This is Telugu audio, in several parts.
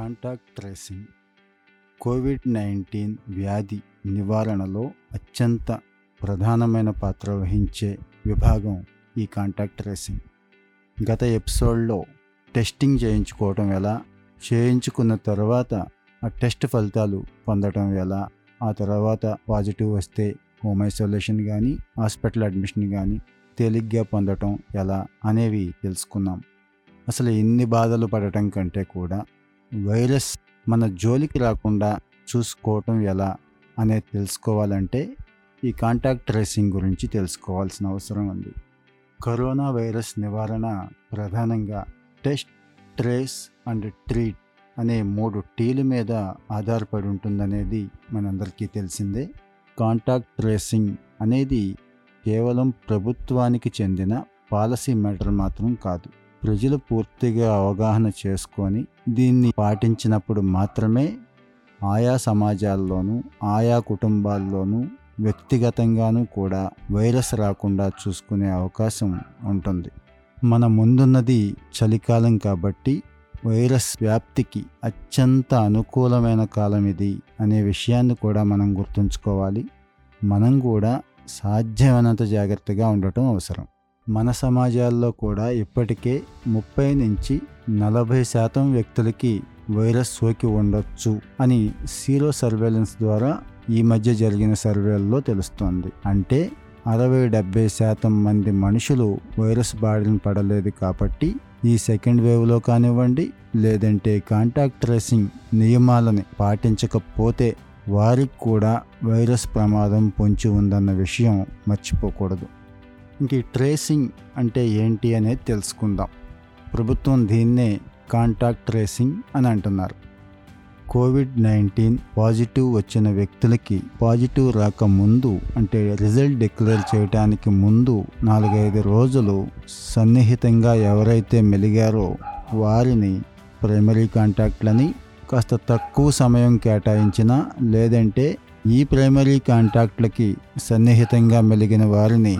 Contact tracing. కోవిడ్ నైన్టీన్ వ్యాధి నివారణలో అత్యంత ప్రధానమైన పాత్ర వహించే విభాగం ఈ కాంటాక్ట్ ట్రేసింగ్. గత ఎపిసోడ్లో టెస్టింగ్ చేయించుకోవటం ఎలా? చేయించుకున్న తర్వాత ఆ టెస్ట్ ఫలితాలు పొందటం ఎలా? ఆ తర్వాత పాజిటివ్ వస్తే హోమ్ ఐసోలేషన్ కానీ హాస్పిటల్ అడ్మిషన్ కానీ తేలిగ్గా పొందటం ఎలా అనేవి తెలుసుకున్నాం. అసలు ఎన్ని బాధలు పడటం కంటే కూడా వైరస్ మన జోలికి రాకుండా చూసుకోవటం ఎలా అనేది తెలుసుకోవాలంటే ఈ కాంటాక్ట్ ట్రేసింగ్ గురించి తెలుసుకోవాల్సిన అవసరం ఉంది. కరోనా వైరస్ నివారణ ప్రధానంగా టెస్ట్ ట్రేస్ అండ్ ట్రీట్ అనే మూడు టీల మీద ఆధారపడి ఉంటుందనేది మనందరికీ తెలిసిందే. కాంటాక్ట్ ట్రేసింగ్ అనేది కేవలం ప్రభుత్వానికి చెందిన పాలసీ మ్యాటర్ మాత్రం కాదు. ప్రజలు పూర్తిగా అవగాహన చేసుకొని దీన్ని పాటించినప్పుడు మాత్రమే ఆయా సమాజాల్లోనూ ఆయా కుటుంబాల్లోనూ వ్యక్తిగతంగానూ కూడా వైరస్ రాకుండా చూసుకునే అవకాశం ఉంటుంది. మన ముందున్నది చలికాలం కాబట్టి వైరస్ వ్యాప్తికి అత్యంత అనుకూలమైన కాలం ఇది అనే విషయాన్ని కూడా మనం గుర్తుంచుకోవాలి. మనం కూడా సాధ్యమైనంత జాగ్రత్తగా ఉండటం అవసరం. మన సమాజాల్లో కూడా ఇప్పటికే ముప్పై నుంచి నలభై శాతం వ్యక్తులకి వైరస్ సోకి ఉండొచ్చు అని సీరో సర్వేలెన్స్ ద్వారా ఈ మధ్య జరిగిన సర్వేల్లో తెలుస్తోంది. అంటే అరవై డెబ్బై శాతం మంది మనుషులు వైరస్ బారిన పడలేదు కాబట్టి ఈ సెకండ్ వేవ్లో కానివ్వండి లేదంటే కాంటాక్ట్ ట్రేసింగ్ నియమాలని పాటించకపోతే వారికి కూడా వైరస్ ప్రమాదం పొంచి ఉందన్న విషయం మర్చిపోకూడదు. ఇంక ఈ ట్రేసింగ్ అంటే ఏంటి అనేది తెలుసుకుందాం. ప్రభుత్వం దీన్నే కాంటాక్ట్ ట్రేసింగ్ అని అంటున్నారు. కోవిడ్ నైన్టీన్ పాజిటివ్ వచ్చిన వ్యక్తులకి పాజిటివ్ రాకముందు అంటే రిజల్ట్ డిక్లేర్ చేయడానికి ముందు నాలుగైదు రోజులు సన్నిహితంగా ఎవరైతే మెలిగారో వారిని ప్రైమరీ కాంటాక్ట్లని కాస్త తక్కువ సమయం కేటాయించిన లేదంటే ఈ ప్రైమరీ కాంటాక్ట్లకి సన్నిహితంగా మెలిగిన వారిని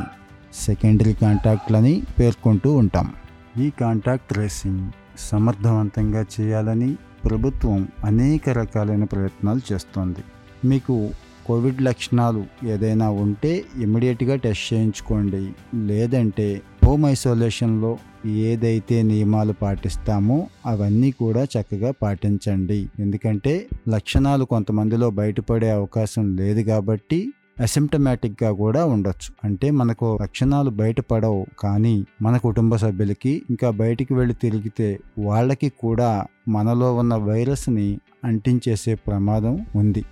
సెకండరీ కాంటాక్ట్లని పేర్కొంటూ ఉంటాం. ఈ కాంటాక్ట్ ట్రేసింగ్ సమర్థవంతంగా చేయాలని ప్రభుత్వం అనేక రకాలైన ప్రయత్నాలు చేస్తోంది. మీకు కోవిడ్ లక్షణాలు ఏదైనా ఉంటే ఇమ్మీడియట్గా టెస్ట్ చేయించుకోండి. లేదంటే హోమ్ ఐసోలేషన్లో ఏదైతే నియమాలు పాటిస్తామో అవన్నీ కూడా చక్కగా పాటించండి. ఎందుకంటే లక్షణాలు కొంతమందిలో బయటపడే అవకాశం లేదు కాబట్టి అసిమ్టమాటిక్గా కూడా ఉండొచ్చు. అంటే మనకు లక్షణాలు బయటపడవు కానీ మన కుటుంబ సభ్యులకి ఇంకా బయటికి వెళ్ళి తిరిగితే వాళ్ళకి కూడా మనలో ఉన్న వైరస్ని అంటించేసే ప్రమాదం ఉంది.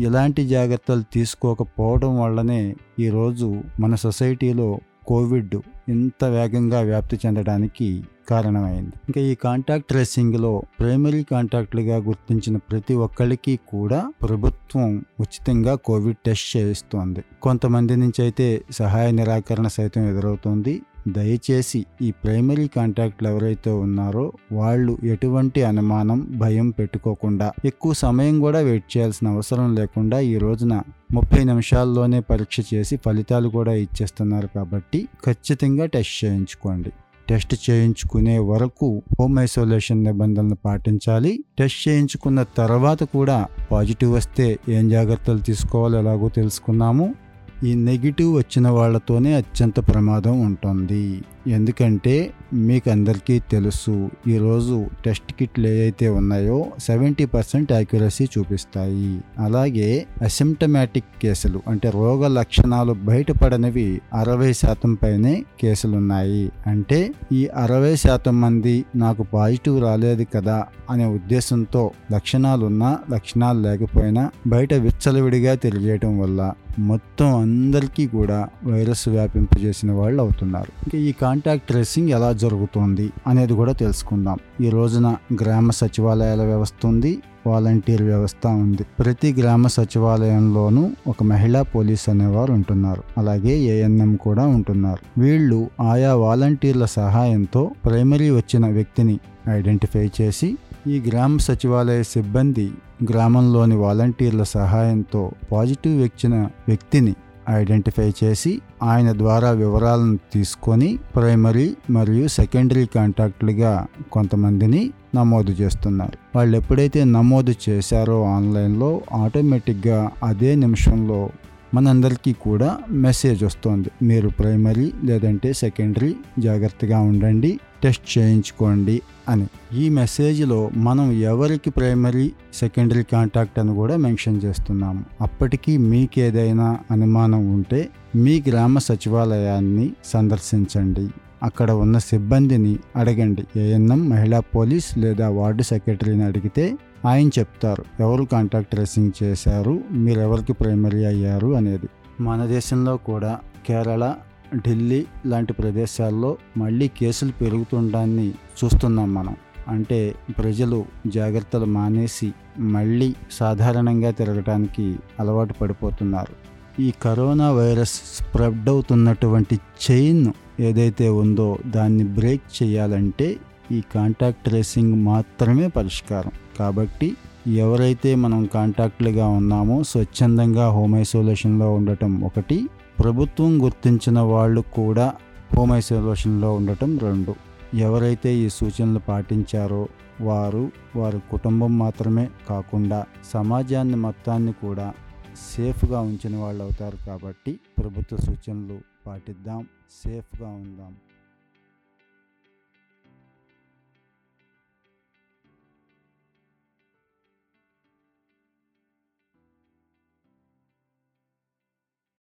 ఇలాంటి జాగ్రత్తలు తీసుకోకపోవడం వల్లనే ఈరోజు మన సొసైటీలో కోవిడ్ ఇంత వేగంగా వ్యాప్తి చెందడానికి కారణమైంది. ఇంకా ఈ కాంటాక్ట్ ట్రేసింగ్లో ప్రైమరీ కాంటాక్ట్లుగా గుర్తించిన ప్రతి ఒక్కరికి కూడా ప్రభుత్వం ఉచితంగా కోవిడ్ టెస్ట్ చేయిస్తోంది. కొంతమంది నుంచి అయితే సహాయ నిరాకరణ సైతం ఎదురవుతోంది. దయచేసి ఈ ప్రైమరీ కాంటాక్ట్లు ఎవరైతే ఉన్నారో వాళ్ళు ఎటువంటి అనుమానం భయం పెట్టుకోకుండా ఎక్కువ సమయం కూడా వెయిట్ చేయాల్సిన అవసరం లేకుండా ఈ రోజున ముప్పై నిమిషాల్లోనే పరీక్ష చేసి ఫలితాలు కూడా ఇచ్చేస్తున్నారు కాబట్టి ఖచ్చితంగా టెస్ట్ చేయించుకోండి. టెస్ట్ చేయించుకునే వరకు హోమ్ ఐసోలేషన్ నిబంధనలు పాటించాలి. టెస్ట్ చేయించుకున్న తర్వాత కూడా పాజిటివ్ వస్తే ఏం జాగ్రత్తలు తీసుకోవాలో ఎలాగో తెలుసుకున్నాము. ఈ నెగిటివ్ వచ్చిన వాళ్ళతోనే అత్యంత ప్రమాదం ఉంటుంది. ఎందుకంటే మీకు అందరికీ తెలుసు ఈరోజు టెస్ట్ కిట్లు ఏవైతే ఉన్నాయో సెవెంటీ పర్సెంట్ యాక్యురసీ చూపిస్తాయి. అలాగే అసిమ్టమాటిక్ కేసులు అంటే రోగ లక్షణాలు బయటపడనివి అరవై శాతం పైనే కేసులున్నాయి. అంటే ఈ అరవై శాతం మంది నాకు పాజిటివ్ రాలేదు కదా అనే ఉద్దేశంతో లక్షణాలున్నా లక్షణాలు లేకపోయినా బయట విచ్చలవిడిగా తెలియటం వల్ల మొత్తం అందరికీ కూడా వైరస్ వ్యాపింపజేసిన వాళ్ళు అవుతున్నారు. ఇంకా ఈ కాంటాక్ట్ ట్రేసింగ్ ఎలా జరుగుతుంది అనేది కూడా తెలుసుకుందాం. ఈ రోజున గ్రామ సచివాలయాల వ్యవస్థ ఉంది వాలంటీర్ వ్యవస్థ ఉంది. ప్రతి గ్రామ సచివాలయంలోనూ ఒక మహిళా పోలీస్ అనేవారు ఉంటున్నారు. అలాగే ఏఎన్ఎం కూడా ఉంటున్నారు. వీళ్ళు ఆయా వాలంటీర్ల సహాయంతో ప్రైమరీ వచ్చిన వ్యక్తిని ఐడెంటిఫై చేసి ఈ గ్రామ సచివాలయ సిబ్బంది గ్రామంలోని వాలంటీర్ల సహాయంతో పాజిటివ్ వచ్చిన వ్యక్తిని ఐడెంటిఫై చేసి ఆయన ద్వారా వివరాలను తీసుకొని ప్రైమరీ మరియు సెకండరీ కాంటాక్ట్లుగా కొంతమందిని నమోదు చేస్తున్నారు. వాళ్ళు ఎప్పుడైతే నమోదు చేశారో ఆన్లైన్లో ఆటోమేటిక్గా అదే నిమిషంలో మనందరికీ కూడా మెసేజ్ వస్తుంది. మీరు ప్రైమరీ లేదంటే సెకండరీ జాగ్రత్తగా ఉండండి టెస్ట్ చేయించుకోండి అని. ఈ మెసేజ్లో మనం ఎవరికి ప్రైమరీ సెకండరీ కాంటాక్ట్ అని కూడా మెన్షన్ చేస్తున్నాము. అప్పటికీ మీకేదైనా అనుమానం ఉంటే మీ గ్రామ సచివాలయాన్ని సందర్శించండి. అక్కడ ఉన్న సిబ్బందిని అడగండి. ఏఎన్ఎం మహిళా పోలీస్ లేదా వార్డు సెక్రటరీని అడిగితే ఆయన చెప్తారు ఎవరు కాంటాక్ట్ ట్రేసింగ్ చేశారు మీరు ఎవరికి ప్రైమరీ అయ్యారు? అనేది. మన దేశంలో కూడా కేరళ ఢిల్లీ లాంటి ప్రదేశాల్లో మళ్ళీ కేసులు పెరుగుతుండాన్ని చూస్తున్నాం మనం. అంటే ప్రజలు జాగ్రత్తలు మానేసి మళ్ళీ సాధారణంగా తిరగటానికి అలవాటు పడిపోతున్నారు. ఈ కరోనా వైరస్ స్ప్రెడ్ అవుతున్నటువంటి చైన్ ఏదైతే ఉందో దాన్ని బ్రేక్ చేయాలంటే ఈ కాంటాక్ట్ ట్రేసింగ్ మాత్రమే పరిష్కారం. కాబట్టి ఎవరైతే మనం కాంటాక్ట్లుగా ఉన్నామో స్వచ్ఛందంగా హోమ్ ఐసోలేషన్లో ఉండటం ఒకటి ప్రభుత్వం గుర్తించిన వాళ్ళు కూడా హోమ్ ఐసోలేషన్లో ఉండటం రెండు. ఎవరైతే ఈ సూచనలు పాటించారో వారు వారి కుటుంబం మాత్రమే కాకుండా సమాజాన్ని మొత్తాన్ని కూడా సేఫ్గా ఉంచిన వాళ్ళు అవుతారు కాబట్టి ప్రభుత్వ సూచనలు పాటిద్దాం సేఫ్గా ఉందాం.